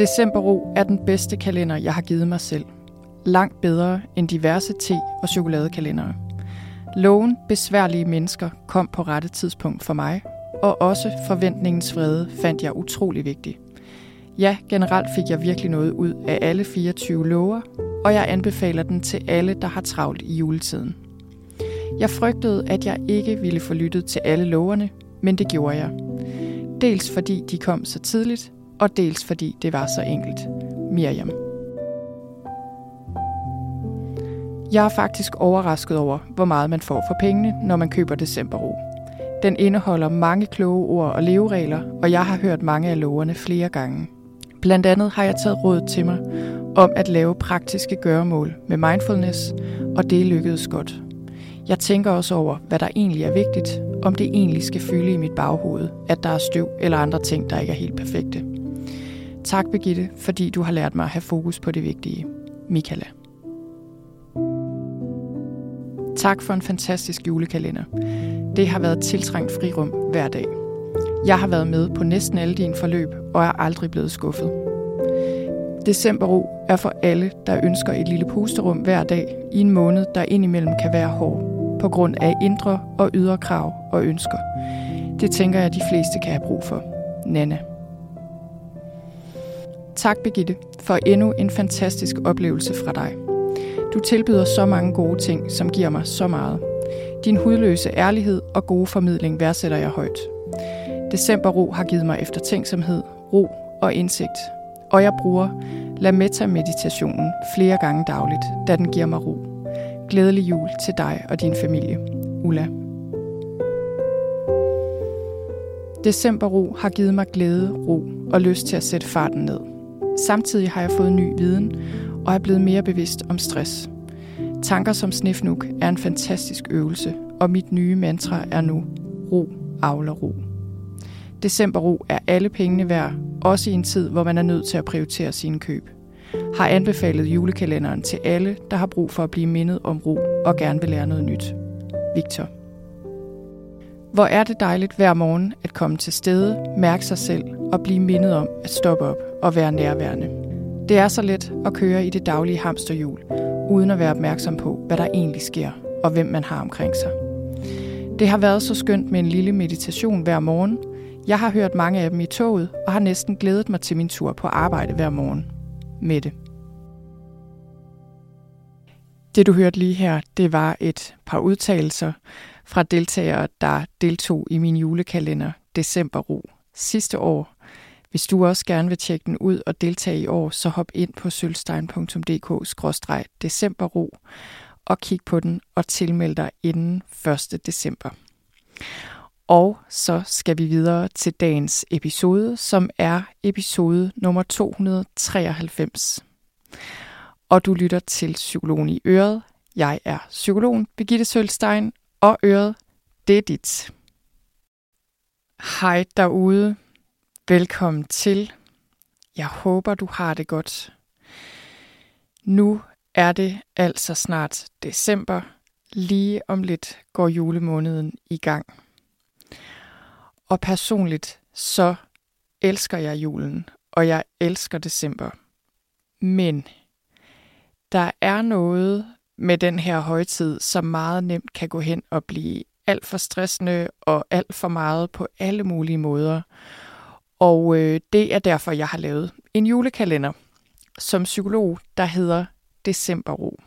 Decemberro er den bedste kalender, jeg har givet mig selv. Langt bedre end diverse te- og chokoladekalendere. Loven besværlige mennesker kom på rette tidspunkt for mig, og også forventningens vrede fandt jeg utrolig vigtig. Ja, generelt fik jeg virkelig noget ud af alle 24 lover, og jeg anbefaler den til alle, der har travlt i juletiden. Jeg frygtede, at jeg ikke ville få lyttet til alle loverne, men det gjorde jeg. Dels fordi de kom så tidligt, og dels fordi det var så enkelt. Miriam. Jeg er faktisk overrasket over, hvor meget man får for pengene, når man køber decemberro. Den indeholder mange kloge ord og leveregler, og jeg har hørt mange af loverne flere gange. Blandt andet har jeg taget råd til mig om at lave praktiske gøremål med mindfulness, og det lykkedes godt. Jeg tænker også over, hvad der egentlig er vigtigt, om det egentlig skal fylde i mit baghoved, at der er støv eller andre ting, der ikke er helt perfekte. Tak, Begitte, fordi du har lært mig at have fokus på det vigtige. Michaela. Tak for en fantastisk julekalender. Det har været tiltrængt frirum hver dag. Jeg har været med på næsten alle dine forløb, og er aldrig blevet skuffet. Decemberro er for alle, der ønsker et lille pusterum hver dag i en måned, der indimellem kan være hård, på grund af indre og ydre krav og ønsker. Det tænker jeg, de fleste kan have brug for. Nana. Tak, Begitte, for endnu en fantastisk oplevelse fra dig. Du tilbyder så mange gode ting, som giver mig så meget. Din hudløse ærlighed og gode formidling værdsætter jeg højt. Decemberro har givet mig eftertænksomhed, ro og indsigt. Og jeg bruger Lametta-meditationen flere gange dagligt, da den giver mig ro. Glædelig jul til dig og din familie. Ulla. Decemberro har givet mig glæde, ro og lyst til at sætte farten ned. Samtidig har jeg fået ny viden og er blevet mere bevidst om stress. Tanker som snifnuk er en fantastisk øvelse, og mit nye mantra er nu ro, avler ro. Decemberro er alle pengene værd, også i en tid, hvor man er nødt til at prioritere sine køb. Har anbefalet julekalenderen til alle, der har brug for at blive mindet om ro og gerne vil lære noget nyt. Victor. Hvor er det dejligt hver morgen at komme til stede, mærke sig selv og blive mindet om at stoppe op og være nærværende. Det er så let at køre i det daglige hamsterhjul, uden at være opmærksom på, hvad der egentlig sker og hvem man har omkring sig. Det har været så skønt med en lille meditation hver morgen. Jeg har hørt mange af dem i toget og har næsten glædet mig til min tur på arbejde hver morgen. Mette. Det du hørte lige her, det var et par udtalelser fra deltagere, der deltog i min julekalender Decemberro sidste år. Hvis du også gerne vil tjekke den ud og deltage i år, så hop ind på sølvstein.dk-decemberro og kig på den og tilmeld dig inden 1. december. Og så skal vi videre til dagens episode, som er episode nummer 293. Og du lytter til Psykologen i Øret. Jeg er psykologen Birgitte Sølstein, og Øret, det er dit. Hej derude. Velkommen til. Jeg håber, du har det godt. Nu er det altså snart december. Lige om lidt går julemåneden i gang. Og personligt så elsker jeg julen, og jeg elsker december. Men der er noget med den her højtid, som meget nemt kan gå hen og blive alt for stressende og alt for meget på alle mulige måder. Og øh, det er derfor, jeg har lavet en julekalender som psykolog, der hedder Decemberro.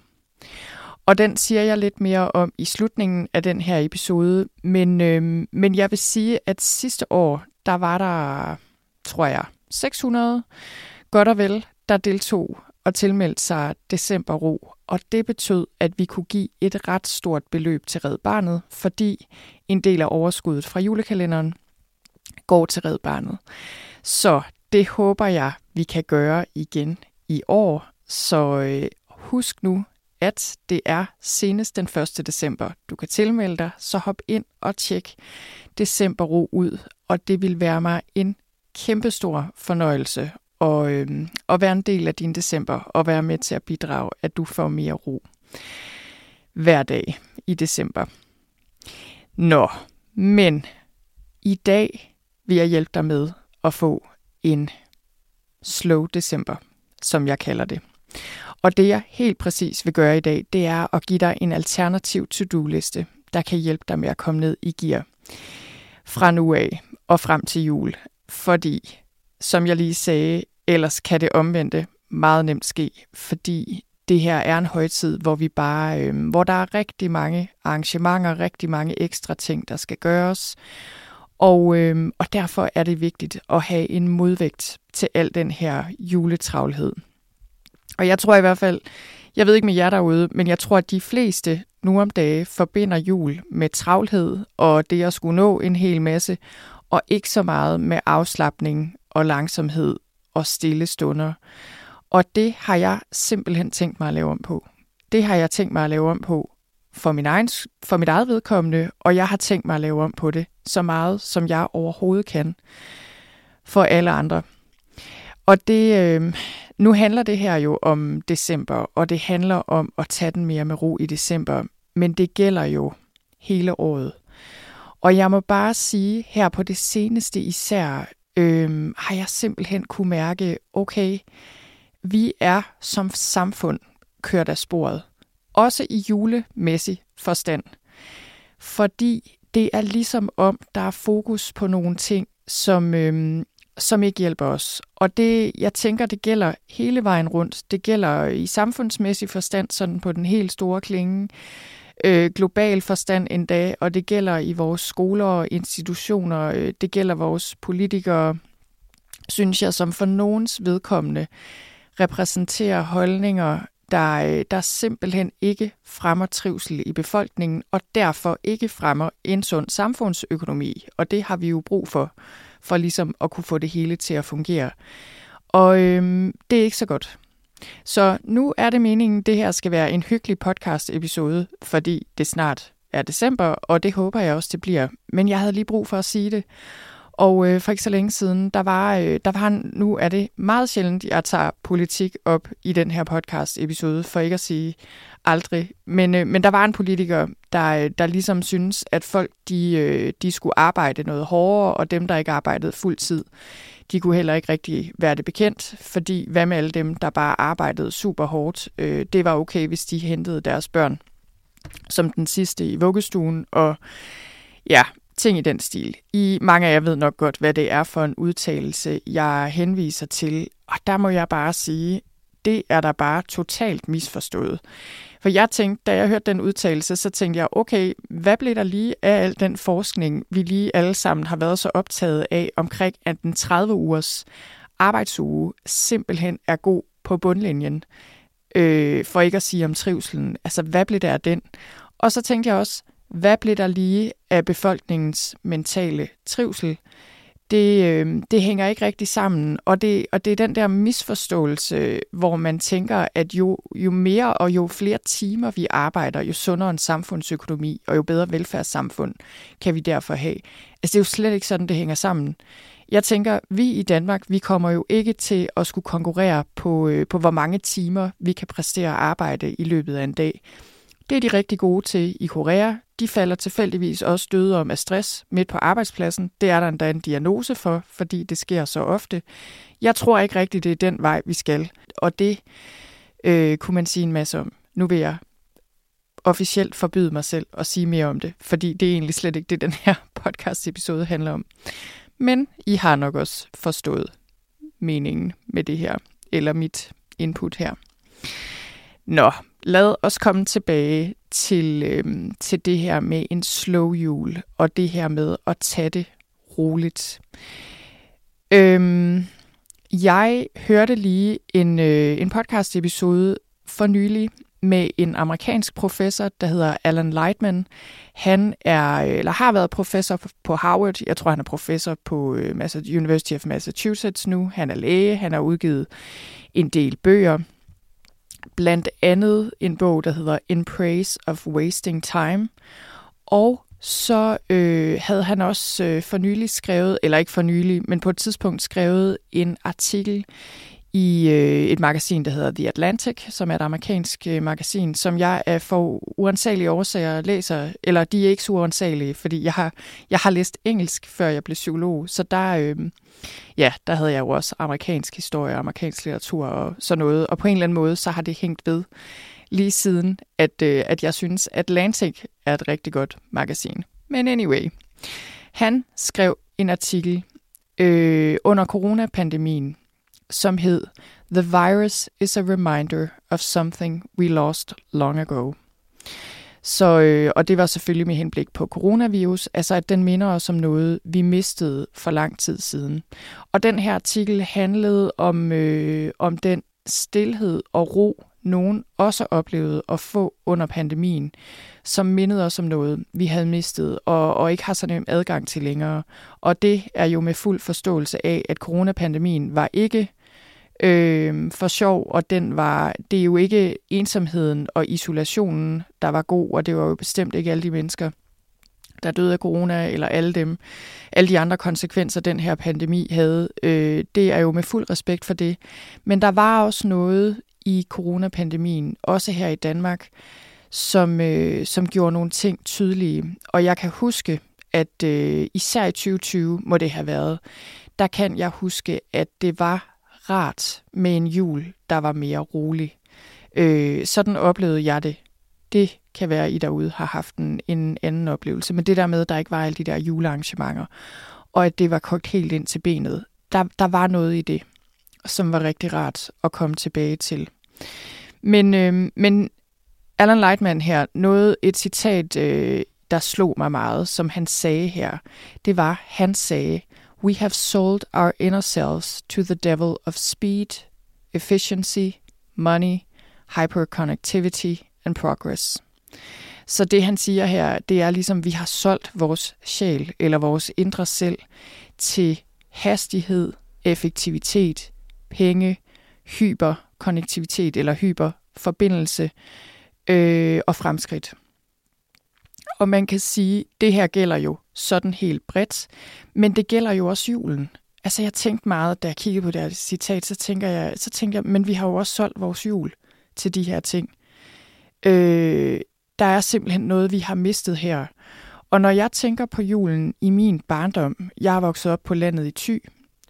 Og den siger jeg lidt mere om i slutningen af den her episode, men, øh, men jeg vil sige, at sidste år, der var der, tror jeg, 600 godt og vel, der deltog og tilmeldte sig Decemberro, og det betød, at vi kunne give et ret stort beløb til Red Barnet, fordi en del af overskuddet fra julekalenderen går til Red Barnet. Så det håber jeg, vi kan gøre igen i år. Så øh, husk nu, at det er senest den 1. december. Du kan tilmelde dig, så hop ind og tjek Decemberro ud, og det vil være mig en kæmpestor fornøjelse og, øh, at være en del af din december og være med til at bidrage, at du får mere ro hver dag i december. Nå, men i dag vil jeg hjælpe dig med at få en Slow December, som jeg kalder det. Og det jeg helt præcis vil gøre i dag, det er at give dig en alternativ to-do-liste, der kan hjælpe dig med at komme ned i gear fra nu af og frem til jul. Fordi, som jeg lige sagde, ellers kan det omvendte meget nemt ske, fordi det her er en højtid, hvor vi bare, øh, hvor der er rigtig mange arrangementer, rigtig mange ekstra ting, der skal gøres. Og, øh, og derfor er det vigtigt at have en modvægt til al den her juletravlhed. Og jeg tror i hvert fald, jeg ved ikke med jer derude, men jeg tror, at de fleste nu om dage forbinder jul med travlhed og det at skulle nå en hel masse, og ikke så meget med afslappning og langsomhed og stille stunder. Og det har jeg simpelthen tænkt mig at lave om på. Det har jeg tænkt mig at lave om på for, min egen, for mit eget vedkommende, og jeg har tænkt mig at lave om på det så meget, som jeg overhovedet kan for alle andre. Og det, øh, nu handler det her jo om december, og det handler om at tage den mere med ro i december, men det gælder jo hele året. Og jeg må bare sige, her på det seneste især, øh, har jeg simpelthen kunne mærke, okay, vi er som samfund kørt af sporet. Også i julemæssig forstand. Fordi det er ligesom om, der er fokus på nogle ting, som, øhm, som ikke hjælper os. Og det, jeg tænker, det gælder hele vejen rundt. Det gælder i samfundsmæssig forstand, sådan på den helt store klinge, øh, global forstand endda, og det gælder i vores skoler og institutioner, øh, det gælder vores politikere, synes jeg, som for nogens vedkommende repræsenterer holdninger, der, øh, der simpelthen ikke fremmer trivsel i befolkningen, og derfor ikke fremmer en sund samfundsøkonomi. Og det har vi jo brug for, for ligesom at kunne få det hele til at fungere. Og øhm, det er ikke så godt. Så nu er det meningen, at det her skal være en hyggelig podcast-episode, fordi det snart er december, og det håber jeg også, det bliver. Men jeg havde lige brug for at sige det. Og øh, for ikke så længe siden, der var, øh, der var nu er det meget sjældent, jeg tager politik op i den her podcast-episode, for ikke at sige aldrig. Men, øh, men der var en politiker, der, øh, der ligesom synes, at folk de, øh, de skulle arbejde noget hårdere, og dem, der ikke arbejdede fuld tid, de kunne heller ikke rigtig være det bekendt, fordi hvad med alle dem, der bare arbejdede super hårdt, øh, det var okay, hvis de hentede deres børn som den sidste i vuggestuen, og ja, ting i den stil. I mange af jer ved nok godt, hvad det er for en udtalelse, jeg henviser til, og der må jeg bare sige, det er der bare totalt misforstået. For jeg tænkte, da jeg hørte den udtalelse, så tænkte jeg, okay, hvad blev der lige af al den forskning, vi lige alle sammen har været så optaget af omkring, at den 30 ugers arbejdsuge simpelthen er god på bundlinjen, øh, for ikke at sige om trivselen. Altså, hvad blev der af den? Og så tænkte jeg også, hvad blev der lige af befolkningens mentale trivsel? Det, øh, det hænger ikke rigtig sammen, og det, og det er den der misforståelse, hvor man tænker, at jo, jo mere og jo flere timer vi arbejder, jo sundere en samfundsøkonomi og jo bedre velfærdssamfund kan vi derfor have. Altså det er jo slet ikke sådan, det hænger sammen. Jeg tænker, vi i Danmark, vi kommer jo ikke til at skulle konkurrere på, øh, på hvor mange timer vi kan præstere arbejde i løbet af en dag. Det er de rigtig gode til i Korea. De falder tilfældigvis også døde om af stress midt på arbejdspladsen. Det er der endda en diagnose for, fordi det sker så ofte. Jeg tror ikke rigtigt, det er den vej, vi skal. Og det øh, kunne man sige en masse om. Nu vil jeg officielt forbyde mig selv at sige mere om det, fordi det er egentlig slet ikke det, den her podcast-episode handler om. Men I har nok også forstået meningen med det her, eller mit input her. Nå, lad os komme tilbage til, øhm, til det her med en slow jul, og det her med at tage det roligt. Øhm, jeg hørte lige en, øh, en podcast-episode for nylig med en amerikansk professor, der hedder Alan Lightman. Han er, øh, eller har været professor på Harvard. Jeg tror, han er professor på øh, University of Massachusetts nu. Han er læge. Han har udgivet en del bøger blandt andet en bog, der hedder In Praise of Wasting Time. Og så øh, havde han også øh, for nylig skrevet, eller ikke for nylig, men på et tidspunkt skrevet en artikel i øh, et magasin, der hedder The Atlantic, som er et amerikansk øh, magasin, som jeg er for uansagelige årsager læser, eller de er ikke så uansagelige, fordi jeg har, jeg har læst engelsk, før jeg blev psykolog, så der, øh, ja, der havde jeg jo også amerikansk historie, amerikansk litteratur og sådan noget, og på en eller anden måde, så har det hængt ved lige siden, at, øh, at jeg synes, at Atlantic er et rigtig godt magasin. Men anyway, han skrev en artikel øh, under coronapandemien, som hed The Virus is a Reminder of Something We Lost Long Ago. Så, øh, og det var selvfølgelig med henblik på coronavirus, altså at den minder os om noget, vi mistede for lang tid siden. Og den her artikel handlede om, øh, om den stillhed og ro, nogen også oplevede at få under pandemien, som mindede os om noget, vi havde mistet og, og ikke har så nem adgang til længere. Og det er jo med fuld forståelse af, at coronapandemien var ikke øh, for sjov, og den var, det er jo ikke ensomheden og isolationen, der var god, og det var jo bestemt ikke alle de mennesker, der døde af corona, eller alle dem, alle de andre konsekvenser, den her pandemi havde. Øh, det er jo med fuld respekt for det. Men der var også noget i coronapandemien, også her i Danmark, som, øh, som gjorde nogle ting tydelige. Og jeg kan huske, at øh, især i 2020 må det have været, der kan jeg huske, at det var rart med en jul, der var mere rolig. Øh, sådan oplevede jeg det. Det kan være, at I derude har haft en, en anden oplevelse. Men det der med, at der ikke var alle de der julearrangementer, og at det var kogt helt ind til benet, der, der var noget i det, som var rigtig rart at komme tilbage til. Men, øh, men Alan Lightman her, noget, et citat, øh, der slog mig meget, som han sagde her, det var, han sagde, We have sold our inner selves to the devil of speed, efficiency, money, hyperconnectivity and progress. Så det han siger her, det er ligesom, vi har solgt vores sjæl eller vores indre selv til hastighed, effektivitet, penge, hyperkonnektivitet eller hyperforbindelse øh, og fremskridt. Og man kan sige, det her gælder jo sådan helt bredt, men det gælder jo også julen. Altså jeg tænkte meget, da jeg kiggede på det her citat, så tænker jeg, så tænker jeg, men vi har jo også solgt vores jul til de her ting. Øh, der er simpelthen noget, vi har mistet her. Og når jeg tænker på julen i min barndom, jeg er vokset op på landet i Thy,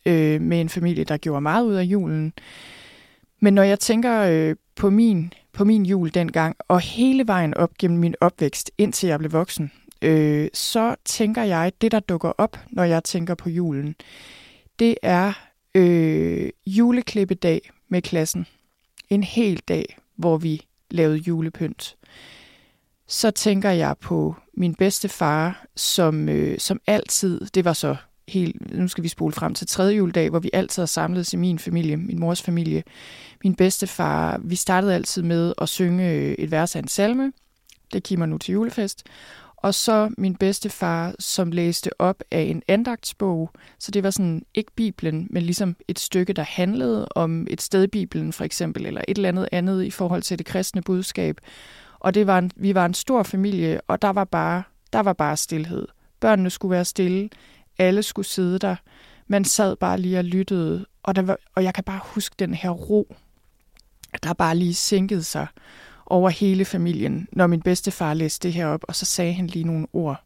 øh, med en familie, der gjorde meget ud af julen. Men når jeg tænker øh, på min på min jul dengang, og hele vejen op gennem min opvækst, indtil jeg blev voksen, øh, så tænker jeg, at det, der dukker op, når jeg tænker på julen, det er øh, juleklippedag med klassen. En hel dag, hvor vi lavede julepynt. Så tænker jeg på min bedste far, som, øh, som altid, det var så helt, nu skal vi spole frem til tredje juledag, hvor vi altid har samlet i min familie, min mors familie. Min bedstefar, vi startede altid med at synge øh, et vers af en salme. Det kimer nu til julefest. Og så min bedstefar, som læste op af en andagtsbog. Så det var sådan ikke Bibelen, men ligesom et stykke, der handlede om et sted i Bibelen for eksempel, eller et eller andet andet i forhold til det kristne budskab. Og det var en, vi var en stor familie, og der var bare, der var bare stillhed. Børnene skulle være stille. Alle skulle sidde der. Man sad bare lige og lyttede, og, der var, og jeg kan bare huske den her ro, der bare lige sænkede sig over hele familien, når min bedstefar læste det her op, og så sagde han lige nogle ord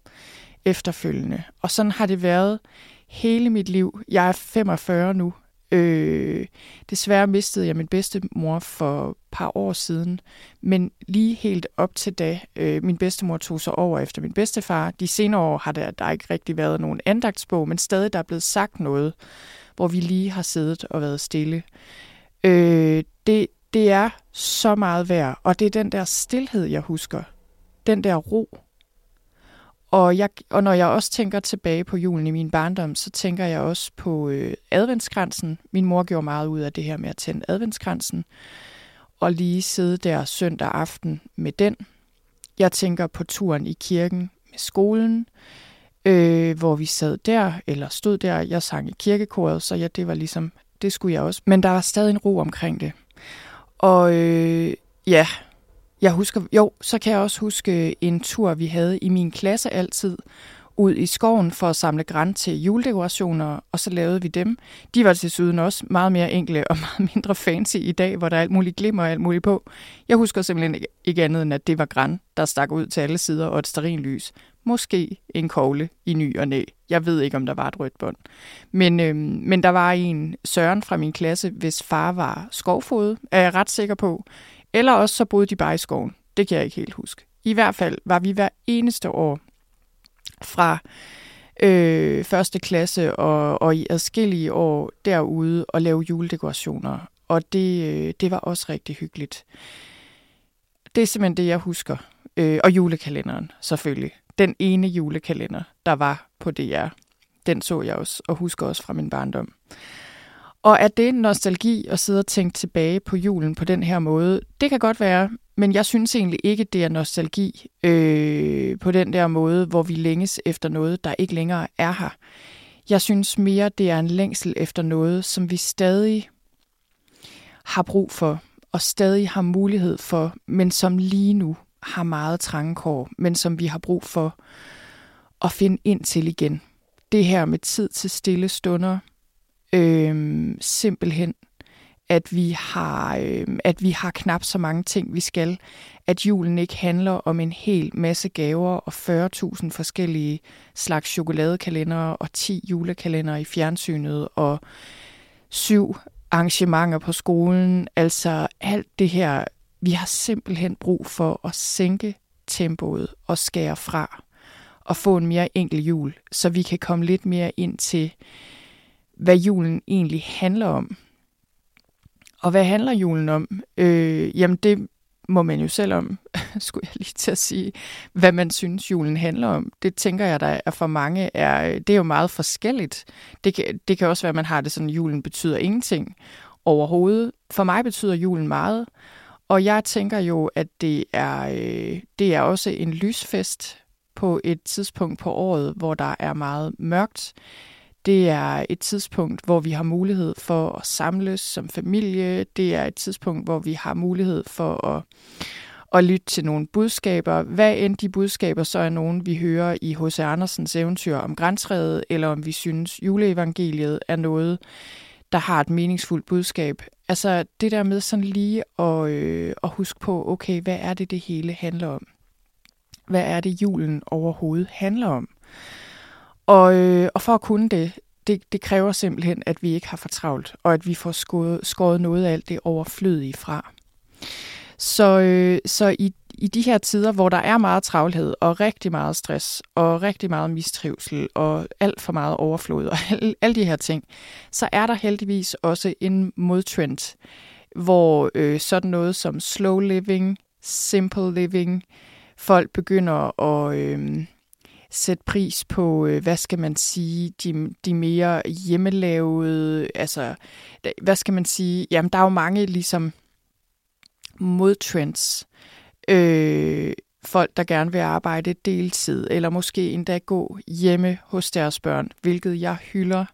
efterfølgende. Og sådan har det været hele mit liv. Jeg er 45 nu, Øh, desværre mistede jeg min bedstemor for et par år siden, men lige helt op til da øh, min bedstemor tog sig over efter min bedstefar. De senere år har der, der ikke rigtig været nogen andagtsbog, men stadig der er blevet sagt noget, hvor vi lige har siddet og været stille. Øh, det, det er så meget værd, og det er den der stillhed, jeg husker. Den der ro, og, jeg, og når jeg også tænker tilbage på julen i min barndom, så tænker jeg også på øh, adventskransen. Min mor gjorde meget ud af det her med at tænde adventskransen, og lige sidde der søndag aften med den. Jeg tænker på turen i kirken med skolen, øh, hvor vi sad der, eller stod der. Jeg sang i kirkekoret, så ja, det var ligesom, det skulle jeg også. Men der var stadig en ro omkring det. Og øh, ja, jeg husker, jo, så kan jeg også huske øh, en tur, vi havde i min klasse altid, ud i skoven for at samle græn til juledekorationer, og så lavede vi dem. De var til syden også meget mere enkle og meget mindre fancy i dag, hvor der er alt muligt glimmer og alt muligt på. Jeg husker simpelthen ikke andet end, at det var græn, der stak ud til alle sider, og et lys. Måske en kogle i ny og næ. Jeg ved ikke, om der var et rødt bånd. Men, øhm, men der var en Søren fra min klasse, hvis far var skovfod, er jeg ret sikker på. Eller også så boede de bare i skoven. Det kan jeg ikke helt huske. I hvert fald var vi hver eneste år fra øh, første klasse og, og i adskillige år derude og lave juledekorationer. Og det, øh, det var også rigtig hyggeligt. Det er simpelthen det, jeg husker. Øh, og julekalenderen, selvfølgelig. Den ene julekalender, der var på DR. Den så jeg også, og husker også fra min barndom. Og er det nostalgi at sidde og tænke tilbage på julen på den her måde? Det kan godt være, men jeg synes egentlig ikke, det er nostalgi øh, på den der måde, hvor vi længes efter noget, der ikke længere er her. Jeg synes mere, det er en længsel efter noget, som vi stadig har brug for, og stadig har mulighed for, men som lige nu har meget trange kår, men som vi har brug for at finde ind til igen. Det her med tid til stille stunder, øh, simpelthen at vi har øh, at vi har knap så mange ting, vi skal. At julen ikke handler om en hel masse gaver og 40.000 forskellige slags chokoladekalendere og 10 julekalender i fjernsynet og syv arrangementer på skolen. Altså alt det her, vi har simpelthen brug for at sænke tempoet og skære fra og få en mere enkel jul, så vi kan komme lidt mere ind til, hvad julen egentlig handler om og hvad handler julen om? Øh, jamen det må man jo selv om, skulle jeg lige til at sige, hvad man synes julen handler om. Det tænker jeg, der er for mange, er, det er jo meget forskelligt. Det kan, det kan også være, at man har det sådan, at julen betyder ingenting overhovedet. For mig betyder julen meget, og jeg tænker jo, at det er, øh, det er også en lysfest på et tidspunkt på året, hvor der er meget mørkt. Det er et tidspunkt, hvor vi har mulighed for at samles som familie. Det er et tidspunkt, hvor vi har mulighed for at, at lytte til nogle budskaber. Hvad end de budskaber så er nogen, vi hører i H.C. Andersens eventyr om grænsredet, eller om vi synes, juleevangeliet er noget, der har et meningsfuldt budskab. Altså det der med sådan lige at, øh, at huske på, okay, hvad er det, det hele handler om? Hvad er det, julen overhovedet handler om? Og, øh, og for at kunne det, det, det kræver simpelthen, at vi ikke har for travlt, og at vi får skåret, skåret noget af alt det overflødige fra. Så, øh, så i, i de her tider, hvor der er meget travlhed, og rigtig meget stress, og rigtig meget mistrivsel, og alt for meget overflod, og alle, alle de her ting, så er der heldigvis også en modtrend, hvor øh, sådan noget som slow living, simple living, folk begynder at... Øh, sætte pris på, øh, hvad skal man sige, de, de mere hjemmelavede, altså, hvad skal man sige, jamen der er jo mange ligesom modtrends. Øh, folk, der gerne vil arbejde deltid, eller måske endda gå hjemme hos deres børn, hvilket jeg hylder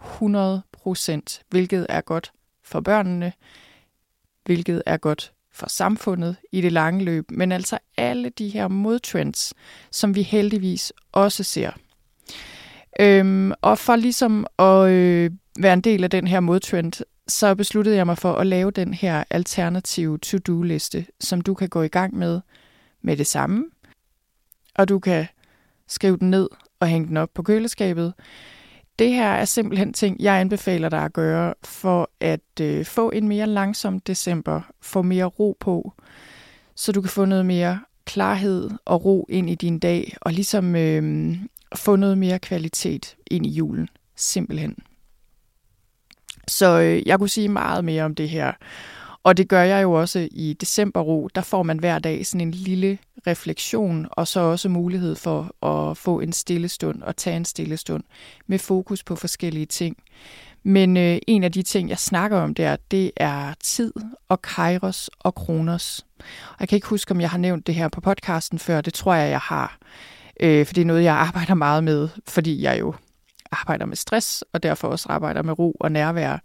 100%, hvilket er godt for børnene, hvilket er godt for samfundet i det lange løb, men altså alle de her modtrends, som vi heldigvis også ser. Øhm, og for ligesom at øh, være en del af den her modtrend, så besluttede jeg mig for at lave den her alternative to-do-liste, som du kan gå i gang med med det samme. Og du kan skrive den ned og hænge den op på køleskabet. Det her er simpelthen ting, jeg anbefaler dig at gøre for at øh, få en mere langsom december, få mere ro på, så du kan få noget mere klarhed og ro ind i din dag, og ligesom øh, få noget mere kvalitet ind i julen, simpelthen. Så øh, jeg kunne sige meget mere om det her. Og det gør jeg jo også i decemberro. Der får man hver dag sådan en lille refleksion, og så også mulighed for at få en stille stund og tage en stille stund med fokus på forskellige ting. Men øh, en af de ting, jeg snakker om der, det er tid og kairos og kronos. Og jeg kan ikke huske, om jeg har nævnt det her på podcasten før. Det tror jeg, jeg har. Øh, for det er noget, jeg arbejder meget med, fordi jeg jo arbejder med stress, og derfor også arbejder med ro og nærvær.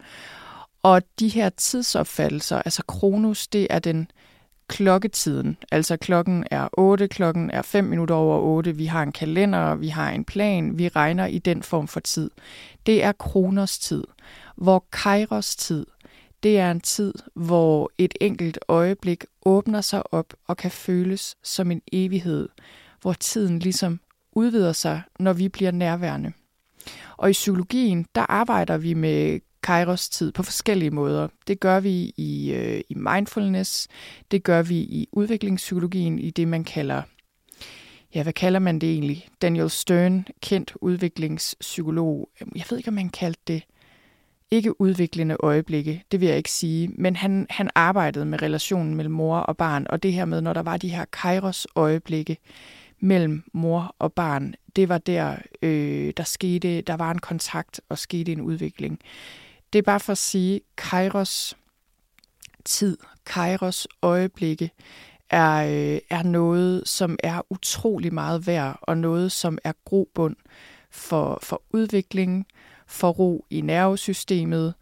Og de her tidsopfattelser, altså kronos, det er den klokketiden. Altså klokken er 8, klokken er 5 minutter over 8, vi har en kalender, vi har en plan, vi regner i den form for tid. Det er kroners tid, hvor kairos tid, det er en tid, hvor et enkelt øjeblik åbner sig op og kan føles som en evighed, hvor tiden ligesom udvider sig, når vi bliver nærværende. Og i psykologien, der arbejder vi med Kairos tid på forskellige måder. Det gør vi i, øh, i mindfulness, det gør vi i udviklingspsykologien, i det man kalder, ja, hvad kalder man det egentlig? Daniel Stern, kendt udviklingspsykolog. Jeg ved ikke, om man kaldte det ikke udviklende øjeblikke, det vil jeg ikke sige, men han, han arbejdede med relationen mellem mor og barn, og det her med, når der var de her kairos øjeblikke mellem mor og barn, det var der, øh, der skete, der var en kontakt og skete en udvikling. Det er bare for at sige, Kairos tid, Kairos øjeblikke, er, øh, er noget, som er utrolig meget værd, og noget, som er grobund for, for udvikling, for ro i nervesystemet.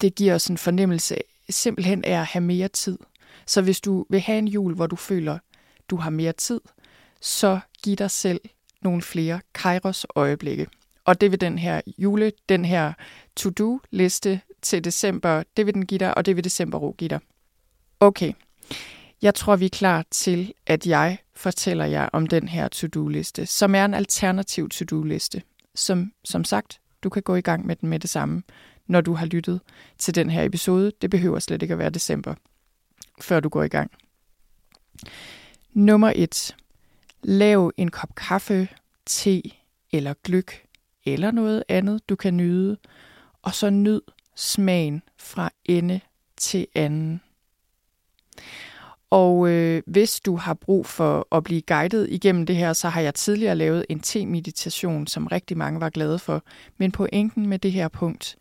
Det giver os en fornemmelse simpelthen af at have mere tid. Så hvis du vil have en jul, hvor du føler, du har mere tid, så giv dig selv nogle flere Kairos øjeblikke. Og det vil den her jule, den her to-do-liste til december, det vil den give dig, og det vil december ro give dig. Okay, jeg tror, vi er klar til, at jeg fortæller jer om den her to-do-liste, som er en alternativ to-do-liste, som, som sagt, du kan gå i gang med den med det samme, når du har lyttet til den her episode. Det behøver slet ikke at være december, før du går i gang. Nummer 1. Lav en kop kaffe, te eller gløk eller noget andet, du kan nyde, og så nyd smagen fra ende til anden. Og øh, hvis du har brug for at blive guidet igennem det her, så har jeg tidligere lavet en te-meditation, som rigtig mange var glade for. Men pointen med det her punkt,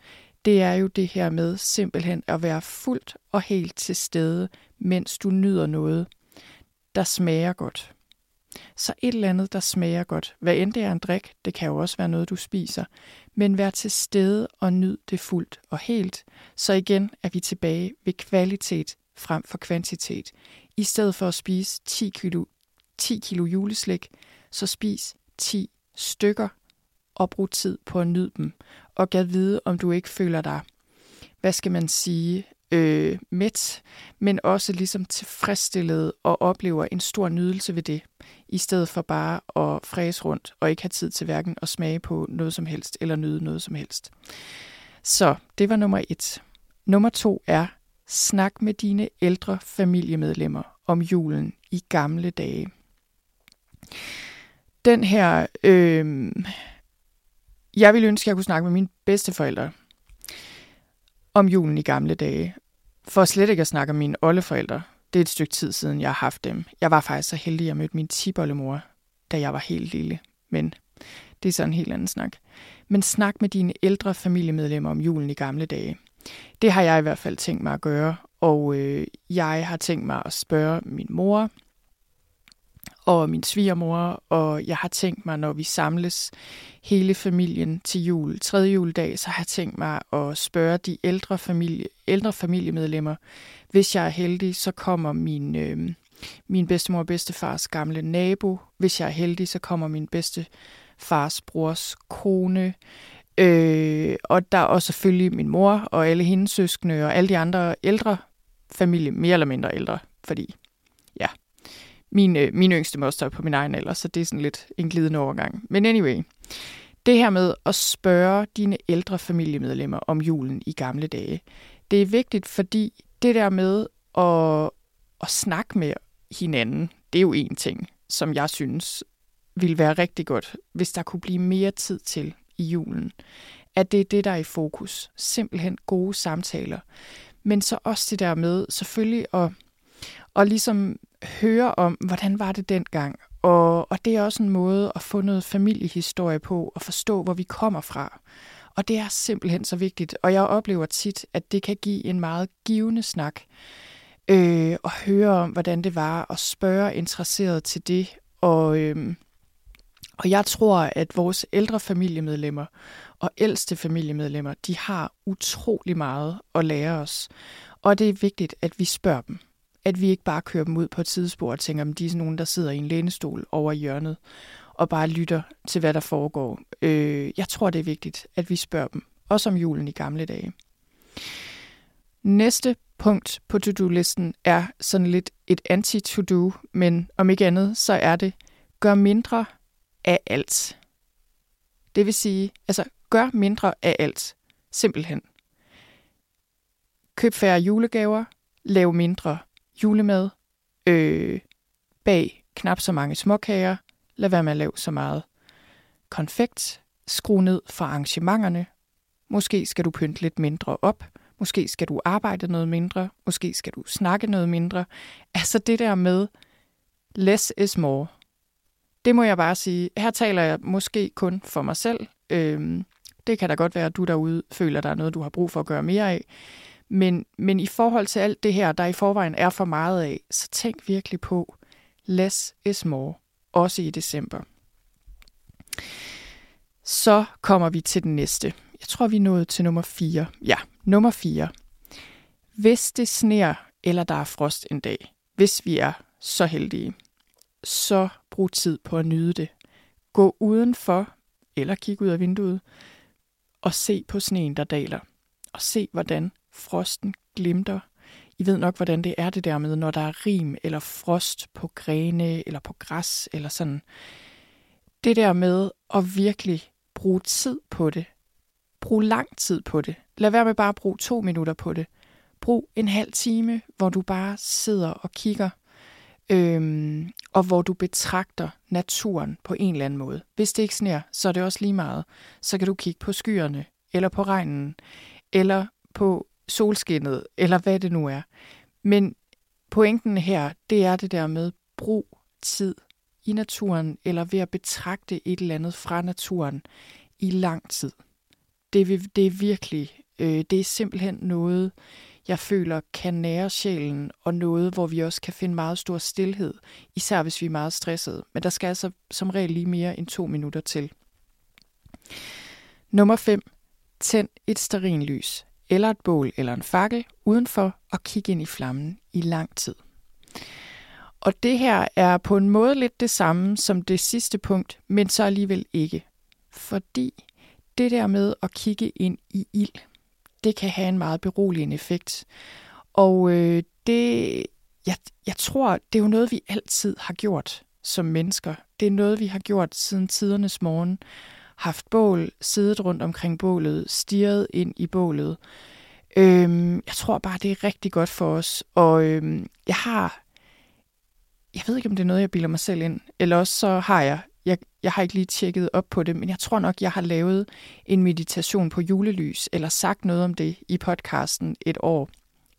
det er jo det her med simpelthen at være fuldt og helt til stede, mens du nyder noget, der smager godt. Så et eller andet, der smager godt. Hvad end det er en drik, det kan jo også være noget, du spiser. Men vær til stede og nyd det fuldt og helt. Så igen er vi tilbage ved kvalitet frem for kvantitet. I stedet for at spise 10 kilo, 10 kilo juleslik, så spis 10 stykker og brug tid på at nyde dem. Og gad vide, om du ikke føler dig, hvad skal man sige, øh, mæt, men også ligesom tilfredsstillet og oplever en stor nydelse ved det, i stedet for bare at fræse rundt og ikke have tid til hverken at smage på noget som helst eller nyde noget som helst. Så det var nummer et. Nummer to er, snak med dine ældre familiemedlemmer om julen i gamle dage. Den her, øh, jeg ville ønske, at jeg kunne snakke med mine bedsteforældre om julen i gamle dage. For slet ikke at snakke om mine oldeforældre. Det er et stykke tid siden, jeg har haft dem. Jeg var faktisk så heldig, at jeg mødte min tibollemor, da jeg var helt lille. Men det er så en helt anden snak. Men snak med dine ældre familiemedlemmer om julen i gamle dage. Det har jeg i hvert fald tænkt mig at gøre, og øh, jeg har tænkt mig at spørge min mor, og min svigermor, og jeg har tænkt mig, når vi samles hele familien til jul, tredje juledag, så har jeg tænkt mig at spørge de ældre, familie, ældre familiemedlemmer. Hvis jeg er heldig, så kommer min, øh, min bedstemor og bedstefars gamle nabo. Hvis jeg er heldig, så kommer min bedste fars brors kone. Øh, og der er også selvfølgelig min mor og alle hendes søskende og alle de andre ældre familie, mere eller mindre ældre, fordi ja, min, øh, min yngste moster på min egen alder, så det er sådan lidt en glidende overgang. Men anyway, det her med at spørge dine ældre familiemedlemmer om julen i gamle dage, det er vigtigt, fordi det der med at, at snakke med hinanden, det er jo en ting, som jeg synes ville være rigtig godt, hvis der kunne blive mere tid til i julen. At det er det, der er i fokus. Simpelthen gode samtaler. Men så også det der med selvfølgelig at, at ligesom høre om, hvordan var det dengang. Og, og det er også en måde at få noget familiehistorie på og forstå, hvor vi kommer fra. Og det er simpelthen så vigtigt. Og jeg oplever tit, at det kan give en meget givende snak. Øh, og høre om, hvordan det var, og spørge interesseret til det. Og, øh, og jeg tror, at vores ældre familiemedlemmer og ældste familiemedlemmer, de har utrolig meget at lære os. Og det er vigtigt, at vi spørger dem at vi ikke bare kører dem ud på et sidespor og tænker, at de er sådan nogen, der sidder i en lænestol over hjørnet og bare lytter til, hvad der foregår. Øh, jeg tror, det er vigtigt, at vi spørger dem, også om julen i gamle dage. Næste punkt på to-do-listen er sådan lidt et anti-to-do, men om ikke andet, så er det, gør mindre af alt. Det vil sige, altså gør mindre af alt. Simpelthen. Køb færre julegaver, lav mindre julemad, øh, bag knap så mange småkager, lad være med at lave så meget konfekt, skru ned for arrangementerne, måske skal du pynte lidt mindre op, måske skal du arbejde noget mindre, måske skal du snakke noget mindre. Altså det der med less is more. Det må jeg bare sige. Her taler jeg måske kun for mig selv. Øhm, det kan da godt være, at du derude føler, at der er noget, du har brug for at gøre mere af. Men, men i forhold til alt det her, der i forvejen er for meget af, så tænk virkelig på, less is more, også i december. Så kommer vi til den næste. Jeg tror, vi nåede til nummer 4. Ja, nummer 4. Hvis det sner, eller der er frost en dag, hvis vi er så heldige, så brug tid på at nyde det. Gå udenfor, eller kig ud af vinduet, og se på sneen, der daler. Og se, hvordan frosten glimter. I ved nok, hvordan det er det der med, når der er rim eller frost på grene eller på græs eller sådan. Det der med at virkelig bruge tid på det. Brug lang tid på det. Lad være med bare at bruge to minutter på det. Brug en halv time, hvor du bare sidder og kigger, øhm, og hvor du betragter naturen på en eller anden måde. Hvis det ikke sner, så er det også lige meget. Så kan du kigge på skyerne, eller på regnen, eller på solskinnet, eller hvad det nu er. Men pointen her, det er det der med brug tid i naturen, eller ved at betragte et eller andet fra naturen i lang tid. Det, det er virkelig, øh, det er simpelthen noget, jeg føler kan nære sjælen, og noget, hvor vi også kan finde meget stor stillhed, især hvis vi er meget stressede. Men der skal altså som regel lige mere end to minutter til. Nummer 5. Tænd et sterinlys eller et bål eller en fakkel udenfor og kigge ind i flammen i lang tid. Og det her er på en måde lidt det samme som det sidste punkt, men så alligevel ikke. Fordi det der med at kigge ind i ild, det kan have en meget beroligende effekt. Og øh, det, jeg, jeg tror, det er jo noget, vi altid har gjort som mennesker. Det er noget, vi har gjort siden tidernes morgen haft bål, siddet rundt omkring bålet, stirret ind i bålet. Øhm, jeg tror bare, det er rigtig godt for os. Og øhm, jeg har... Jeg ved ikke, om det er noget, jeg bilder mig selv ind. Eller også så har jeg... Jeg, jeg har ikke lige tjekket op på det, men jeg tror nok, jeg har lavet en meditation på julelys, eller sagt noget om det i podcasten et år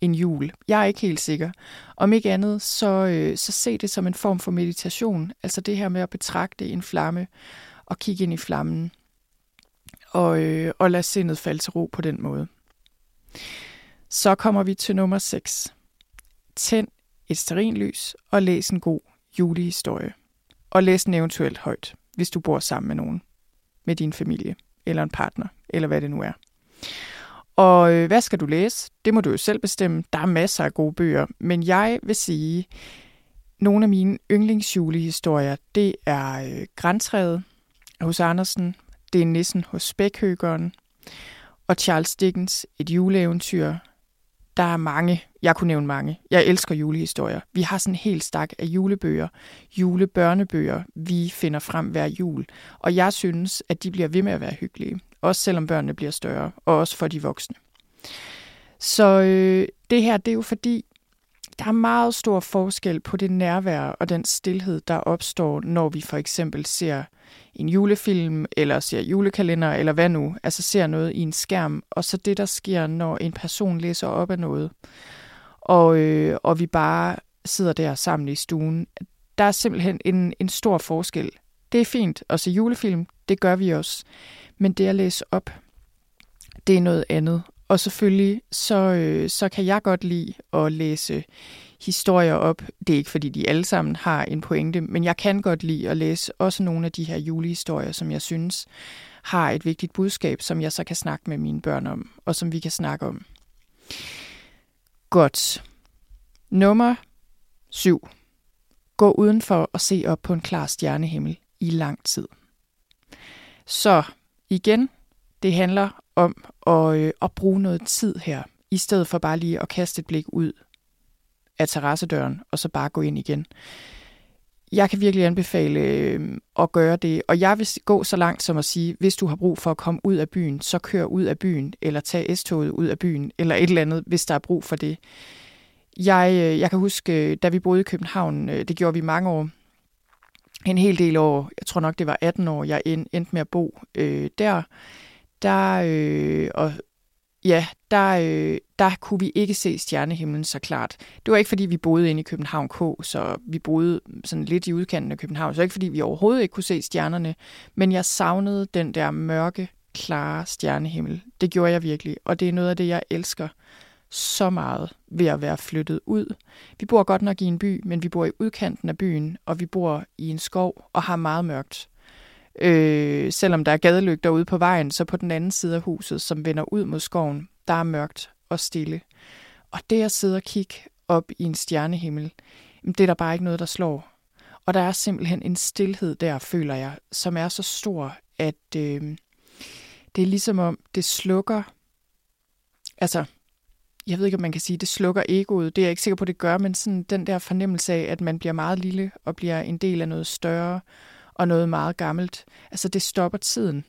en jul. Jeg er ikke helt sikker. Om ikke andet, så, øh, så se det som en form for meditation. Altså det her med at betragte en flamme og kigge ind i flammen. Og, øh, og lade sindet falde til ro på den måde. Så kommer vi til nummer 6. Tænd et sterinlys og læs en god julehistorie. Og læs den eventuelt højt, hvis du bor sammen med nogen. Med din familie, eller en partner, eller hvad det nu er. Og øh, hvad skal du læse? Det må du jo selv bestemme. Der er masser af gode bøger, men jeg vil sige, nogle af mine yndlingsjulehistorier, det er øh, Græntræet hos Andersen, det er Nissen hos Spækhøgeren, og Charles Dickens, et juleeventyr. Der er mange, jeg kunne nævne mange. Jeg elsker julehistorier. Vi har sådan en helt stak af julebøger, julebørnebøger, vi finder frem hver jul. Og jeg synes, at de bliver ved med at være hyggelige. Også selvom børnene bliver større, og også for de voksne. Så øh, det her, det er jo fordi, der er meget stor forskel på det nærvær og den stillhed, der opstår, når vi for eksempel ser en julefilm, eller ser julekalender, eller hvad nu, altså ser noget i en skærm, og så det, der sker, når en person læser op af noget, og, øh, og vi bare sidder der sammen i stuen. Der er simpelthen en, en stor forskel. Det er fint at se julefilm, det gør vi også, men det at læse op, det er noget andet. Og selvfølgelig, så, øh, så kan jeg godt lide at læse historier op. Det er ikke, fordi de alle sammen har en pointe, men jeg kan godt lide at læse også nogle af de her julehistorier, som jeg synes har et vigtigt budskab, som jeg så kan snakke med mine børn om, og som vi kan snakke om. Godt. Nummer 7. Gå udenfor og se op på en klar stjernehimmel i lang tid. Så igen, det handler om at, øh, at bruge noget tid her, i stedet for bare lige at kaste et blik ud af terrassedøren, og så bare gå ind igen. Jeg kan virkelig anbefale øh, at gøre det, og jeg vil gå så langt som at sige, hvis du har brug for at komme ud af byen, så kør ud af byen, eller tag S-toget ud af byen, eller et eller andet, hvis der er brug for det. Jeg, øh, jeg kan huske, øh, da vi boede i København, øh, det gjorde vi mange år, en hel del år, jeg tror nok det var 18 år, jeg endte med at bo øh, der, der øh, og ja, der, øh, der kunne vi ikke se stjernehimlen så klart. Det var ikke, fordi vi boede inde i København K, så vi boede sådan lidt i udkanten af København, så ikke fordi vi overhovedet ikke kunne se stjernerne, men jeg savnede den der mørke, klare stjernehimmel. Det gjorde jeg virkelig, og det er noget af det, jeg elsker så meget ved at være flyttet ud. Vi bor godt nok i en by, men vi bor i udkanten af byen, og vi bor i en skov og har meget mørkt. Øh, selvom der er gadelygter ude på vejen, så på den anden side af huset, som vender ud mod skoven, der er mørkt og stille. Og det at sidde og kigge op i en stjernehimmel, det er der bare ikke noget, der slår. Og der er simpelthen en stillhed der, føler jeg, som er så stor, at øh, det er ligesom om, det slukker, altså jeg ved ikke, om man kan sige, det slukker egoet. Det er jeg ikke sikker på, det gør, men sådan den der fornemmelse af, at man bliver meget lille og bliver en del af noget større og noget meget gammelt. Altså det stopper tiden,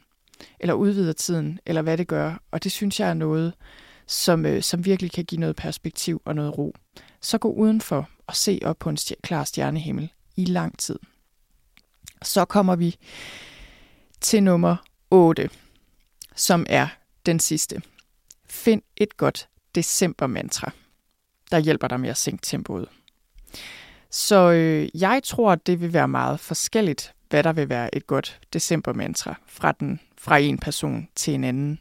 eller udvider tiden, eller hvad det gør. Og det synes jeg er noget, som, øh, som virkelig kan give noget perspektiv og noget ro. Så gå udenfor og se op på en stj- klar stjernehimmel i lang tid. Så kommer vi til nummer 8, som er den sidste. Find et godt december-mantra, der hjælper dig med at sænke tempoet. Så øh, jeg tror, at det vil være meget forskelligt, hvad der vil være et godt december-mantra fra, den, fra en person til en anden.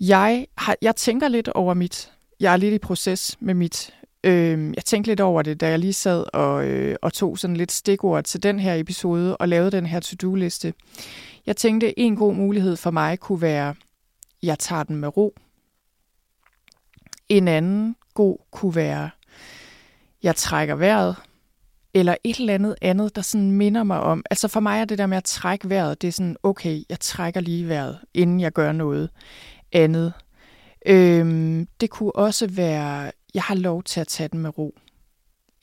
Jeg, har, jeg tænker lidt over mit, jeg er lidt i proces med mit, øh, jeg tænkte lidt over det, da jeg lige sad og, øh, og tog sådan lidt stikord til den her episode og lavede den her to-do-liste. Jeg tænkte, en god mulighed for mig kunne være, jeg tager den med ro. En anden god kunne være, jeg trækker vejret, eller et eller andet andet, der sådan minder mig om. Altså for mig er det der med at trække vejret, det er sådan, okay, jeg trækker lige vejret, inden jeg gør noget andet. Øhm, det kunne også være, jeg har lov til at tage den med ro.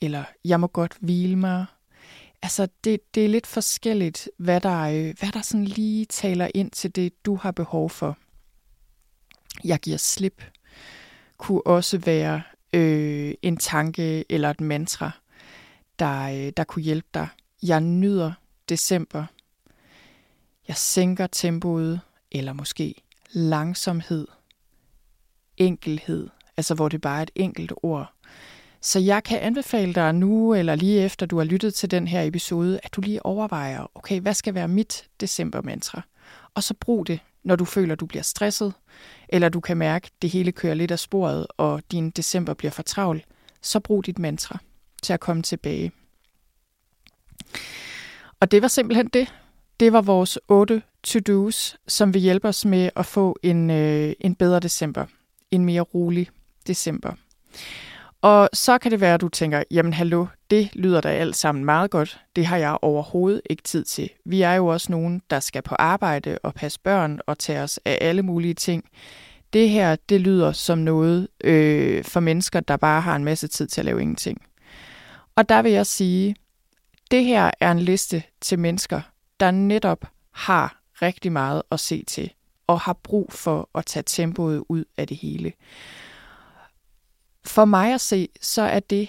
Eller jeg må godt hvile mig. Altså det, det er lidt forskelligt, hvad der, øh, hvad der sådan lige taler ind til det, du har behov for. Jeg giver slip kunne også være øh, en tanke eller et mantra, der, øh, der kunne hjælpe dig. Jeg nyder december. Jeg sænker tempoet, eller måske langsomhed, enkelhed, altså hvor det bare er et enkelt ord. Så jeg kan anbefale dig nu, eller lige efter du har lyttet til den her episode, at du lige overvejer, okay, hvad skal være mit december-mantra? Og så brug det når du føler, du bliver stresset, eller du kan mærke, at det hele kører lidt af sporet, og din december bliver for travl, så brug dit mantra til at komme tilbage. Og det var simpelthen det. Det var vores otte to-dos, som vil hjælpe os med at få en, øh, en bedre december. En mere rolig december. Og så kan det være, at du tænker, jamen hallo, det lyder da alt sammen meget godt. Det har jeg overhovedet ikke tid til. Vi er jo også nogen, der skal på arbejde og passe børn og tage os af alle mulige ting. Det her, det lyder som noget øh, for mennesker, der bare har en masse tid til at lave ingenting. Og der vil jeg sige, det her er en liste til mennesker, der netop har rigtig meget at se til og har brug for at tage tempoet ud af det hele. For mig at se, så er det,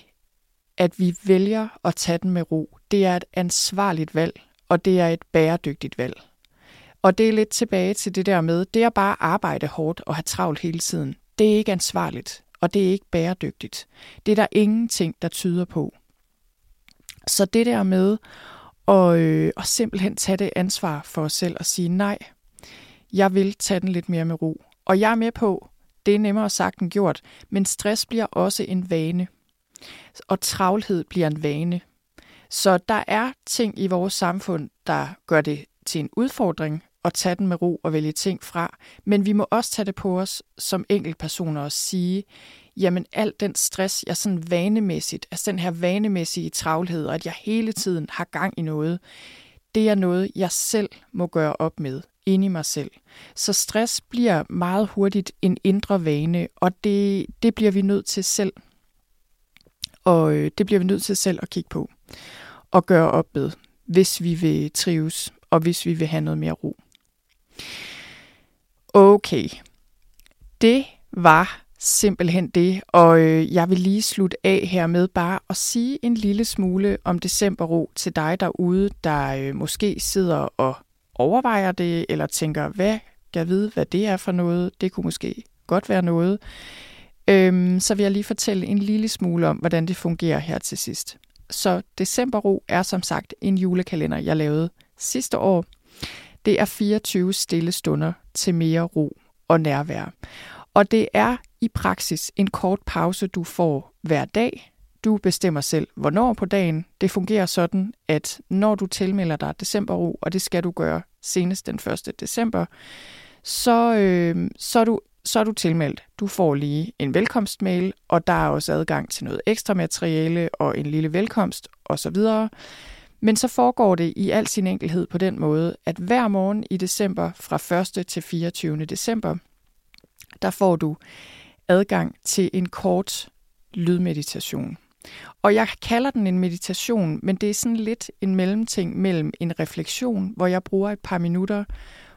at vi vælger at tage den med ro, det er et ansvarligt valg, og det er et bæredygtigt valg. Og det er lidt tilbage til det der med, det er bare arbejde hårdt og have travlt hele tiden. Det er ikke ansvarligt, og det er ikke bæredygtigt. Det er der ingenting, der tyder på. Så det der med at, øh, at simpelthen tage det ansvar for os selv og sige nej, jeg vil tage den lidt mere med ro. Og jeg er med på, det er nemmere sagt end gjort, men stress bliver også en vane. Og travlhed bliver en vane. Så der er ting i vores samfund, der gør det til en udfordring at tage den med ro og vælge ting fra, men vi må også tage det på os som enkeltpersoner og sige, jamen al den stress, jeg sådan vanemæssigt, altså den her vanemæssige travlhed, og at jeg hele tiden har gang i noget, det er noget, jeg selv må gøre op med inde i mig selv. Så stress bliver meget hurtigt en indre vane, og det, det bliver vi nødt til selv. Og øh, det bliver vi nødt til selv at kigge på og gøre op med, hvis vi vil trives, og hvis vi vil have noget mere ro. Okay, det var simpelthen det, og øh, jeg vil lige slutte af her med bare at sige en lille smule om decemberro til dig derude, der øh, måske sidder og overvejer det, eller tænker, hvad kan jeg vide, hvad det er for noget? Det kunne måske godt være noget. Øhm, så vil jeg lige fortælle en lille smule om, hvordan det fungerer her til sidst. Så decemberro er som sagt en julekalender, jeg lavede sidste år. Det er 24 stille stunder til mere ro og nærvær. Og det er i praksis en kort pause, du får hver dag. Du bestemmer selv, hvornår på dagen. Det fungerer sådan, at når du tilmelder dig decemberro, og det skal du gøre senest den 1. december, så, øh, så, er du, så er du tilmeldt. Du får lige en velkomstmail, og der er også adgang til noget ekstra materiale og en lille velkomst osv. Men så foregår det i al sin enkelhed på den måde, at hver morgen i december fra 1. til 24. december, der får du adgang til en kort lydmeditation. Og jeg kalder den en meditation, men det er sådan lidt en mellemting mellem en refleksion, hvor jeg bruger et par minutter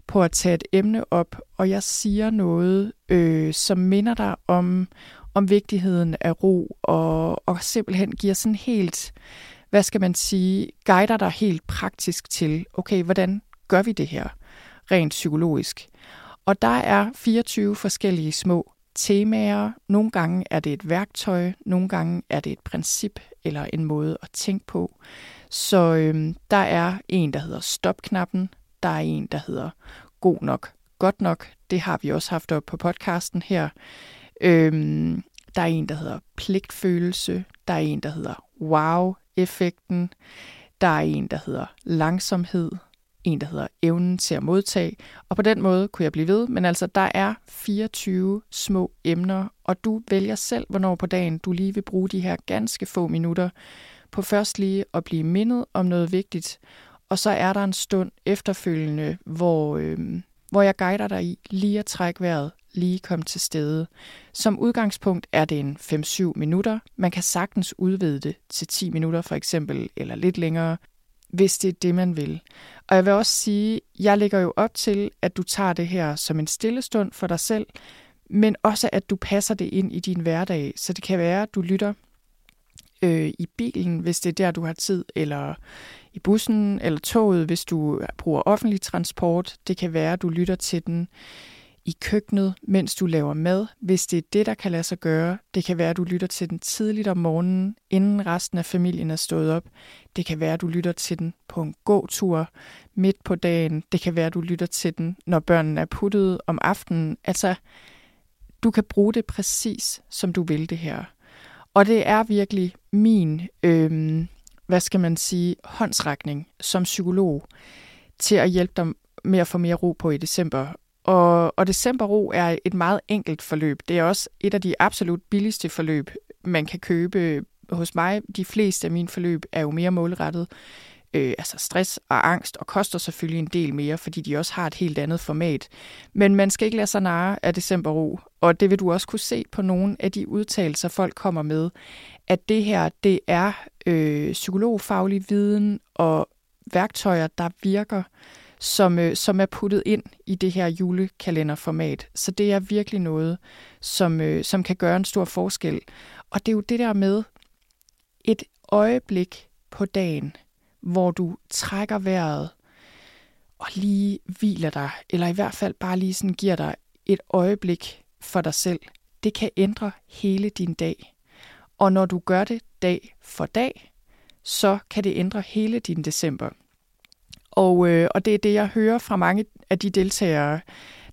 på at tage et emne op, og jeg siger noget, øh, som minder dig om, om vigtigheden af ro, og, og simpelthen giver sådan helt, hvad skal man sige, guider dig helt praktisk til, okay, hvordan gør vi det her rent psykologisk? Og der er 24 forskellige små temaer. Nogle gange er det et værktøj, nogle gange er det et princip eller en måde at tænke på. Så øhm, der er en, der hedder stopknappen, der er en, der hedder god nok, godt nok. Det har vi også haft op på podcasten her. Øhm, der er en, der hedder pligtfølelse. Der er en, der hedder wow-effekten. Der er en, der hedder langsomhed en, der hedder evnen til at modtage. Og på den måde kunne jeg blive ved, men altså der er 24 små emner, og du vælger selv, hvornår på dagen du lige vil bruge de her ganske få minutter på først lige at blive mindet om noget vigtigt, og så er der en stund efterfølgende, hvor, øh, hvor jeg guider dig i lige at trække vejret, lige komme til stede. Som udgangspunkt er det en 5-7 minutter. Man kan sagtens udvide det til 10 minutter for eksempel, eller lidt længere hvis det er det, man vil. Og jeg vil også sige, jeg lægger jo op til, at du tager det her som en stille stund for dig selv, men også at du passer det ind i din hverdag. Så det kan være, at du lytter øh, i bilen, hvis det er der, du har tid, eller i bussen eller toget, hvis du bruger offentlig transport. Det kan være, at du lytter til den i køkkenet, mens du laver mad, hvis det er det, der kan lade sig gøre. Det kan være, at du lytter til den tidligt om morgenen, inden resten af familien er stået op. Det kan være, at du lytter til den på en gåtur midt på dagen. Det kan være, at du lytter til den, når børnene er puttet om aftenen. Altså, du kan bruge det præcis, som du vil det her. Og det er virkelig min, øh, hvad skal man sige, håndsrækning som psykolog til at hjælpe dig med at få mere ro på i december. Og, og decemberro er et meget enkelt forløb. Det er også et af de absolut billigste forløb, man kan købe hos mig. De fleste af mine forløb er jo mere målrettet. Øh, altså stress og angst, og koster selvfølgelig en del mere, fordi de også har et helt andet format. Men man skal ikke lade sig narre af decemberro, og det vil du også kunne se på nogle af de udtalelser, folk kommer med, at det her, det er øh, psykologfaglig viden og værktøjer, der virker som, øh, som er puttet ind i det her julekalenderformat. Så det er virkelig noget, som, øh, som kan gøre en stor forskel. Og det er jo det der med et øjeblik på dagen, hvor du trækker vejret og lige hviler dig, eller i hvert fald bare lige sådan giver dig et øjeblik for dig selv. Det kan ændre hele din dag. Og når du gør det dag for dag, så kan det ændre hele din december. Og, øh, og det er det, jeg hører fra mange af de deltagere,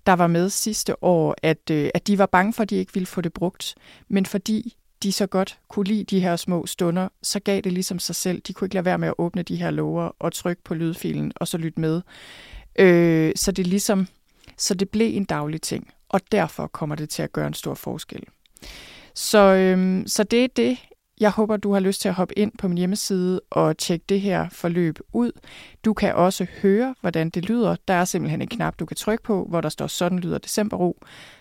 der var med sidste år, at, øh, at de var bange for, at de ikke ville få det brugt. Men fordi de så godt kunne lide de her små stunder, så gav det ligesom sig selv. De kunne ikke lade være med at åbne de her lover og trykke på lydfilen og så lytte med. Øh, så det ligesom, så det blev en daglig ting, og derfor kommer det til at gøre en stor forskel. Så, øhm, så det er det, jeg håber, du har lyst til at hoppe ind på min hjemmeside og tjekke det her forløb ud. Du kan også høre, hvordan det lyder. Der er simpelthen en knap, du kan trykke på, hvor der står sådan lyder decemberro.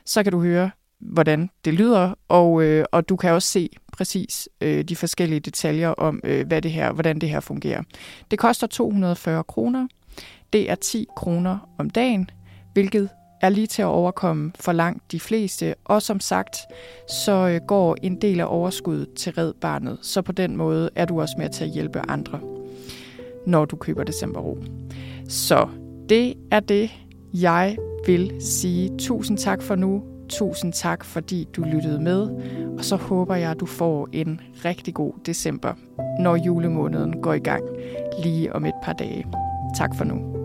Så kan du høre, hvordan det lyder, og, øh, og du kan også se præcis øh, de forskellige detaljer om, øh, hvad det her, hvordan det her fungerer. Det koster 240 kroner. Det er 10 kroner om dagen, hvilket er lige til at overkomme for langt de fleste, og som sagt, så øh, går en del af overskuddet til Red Barnet, så på den måde er du også med til at hjælpe andre, når du køber decemberro. Så det er det, jeg vil sige. Tusind tak for nu. Tusind tak, fordi du lyttede med, og så håber jeg, at du får en rigtig god december, når julemåneden går i gang lige om et par dage. Tak for nu.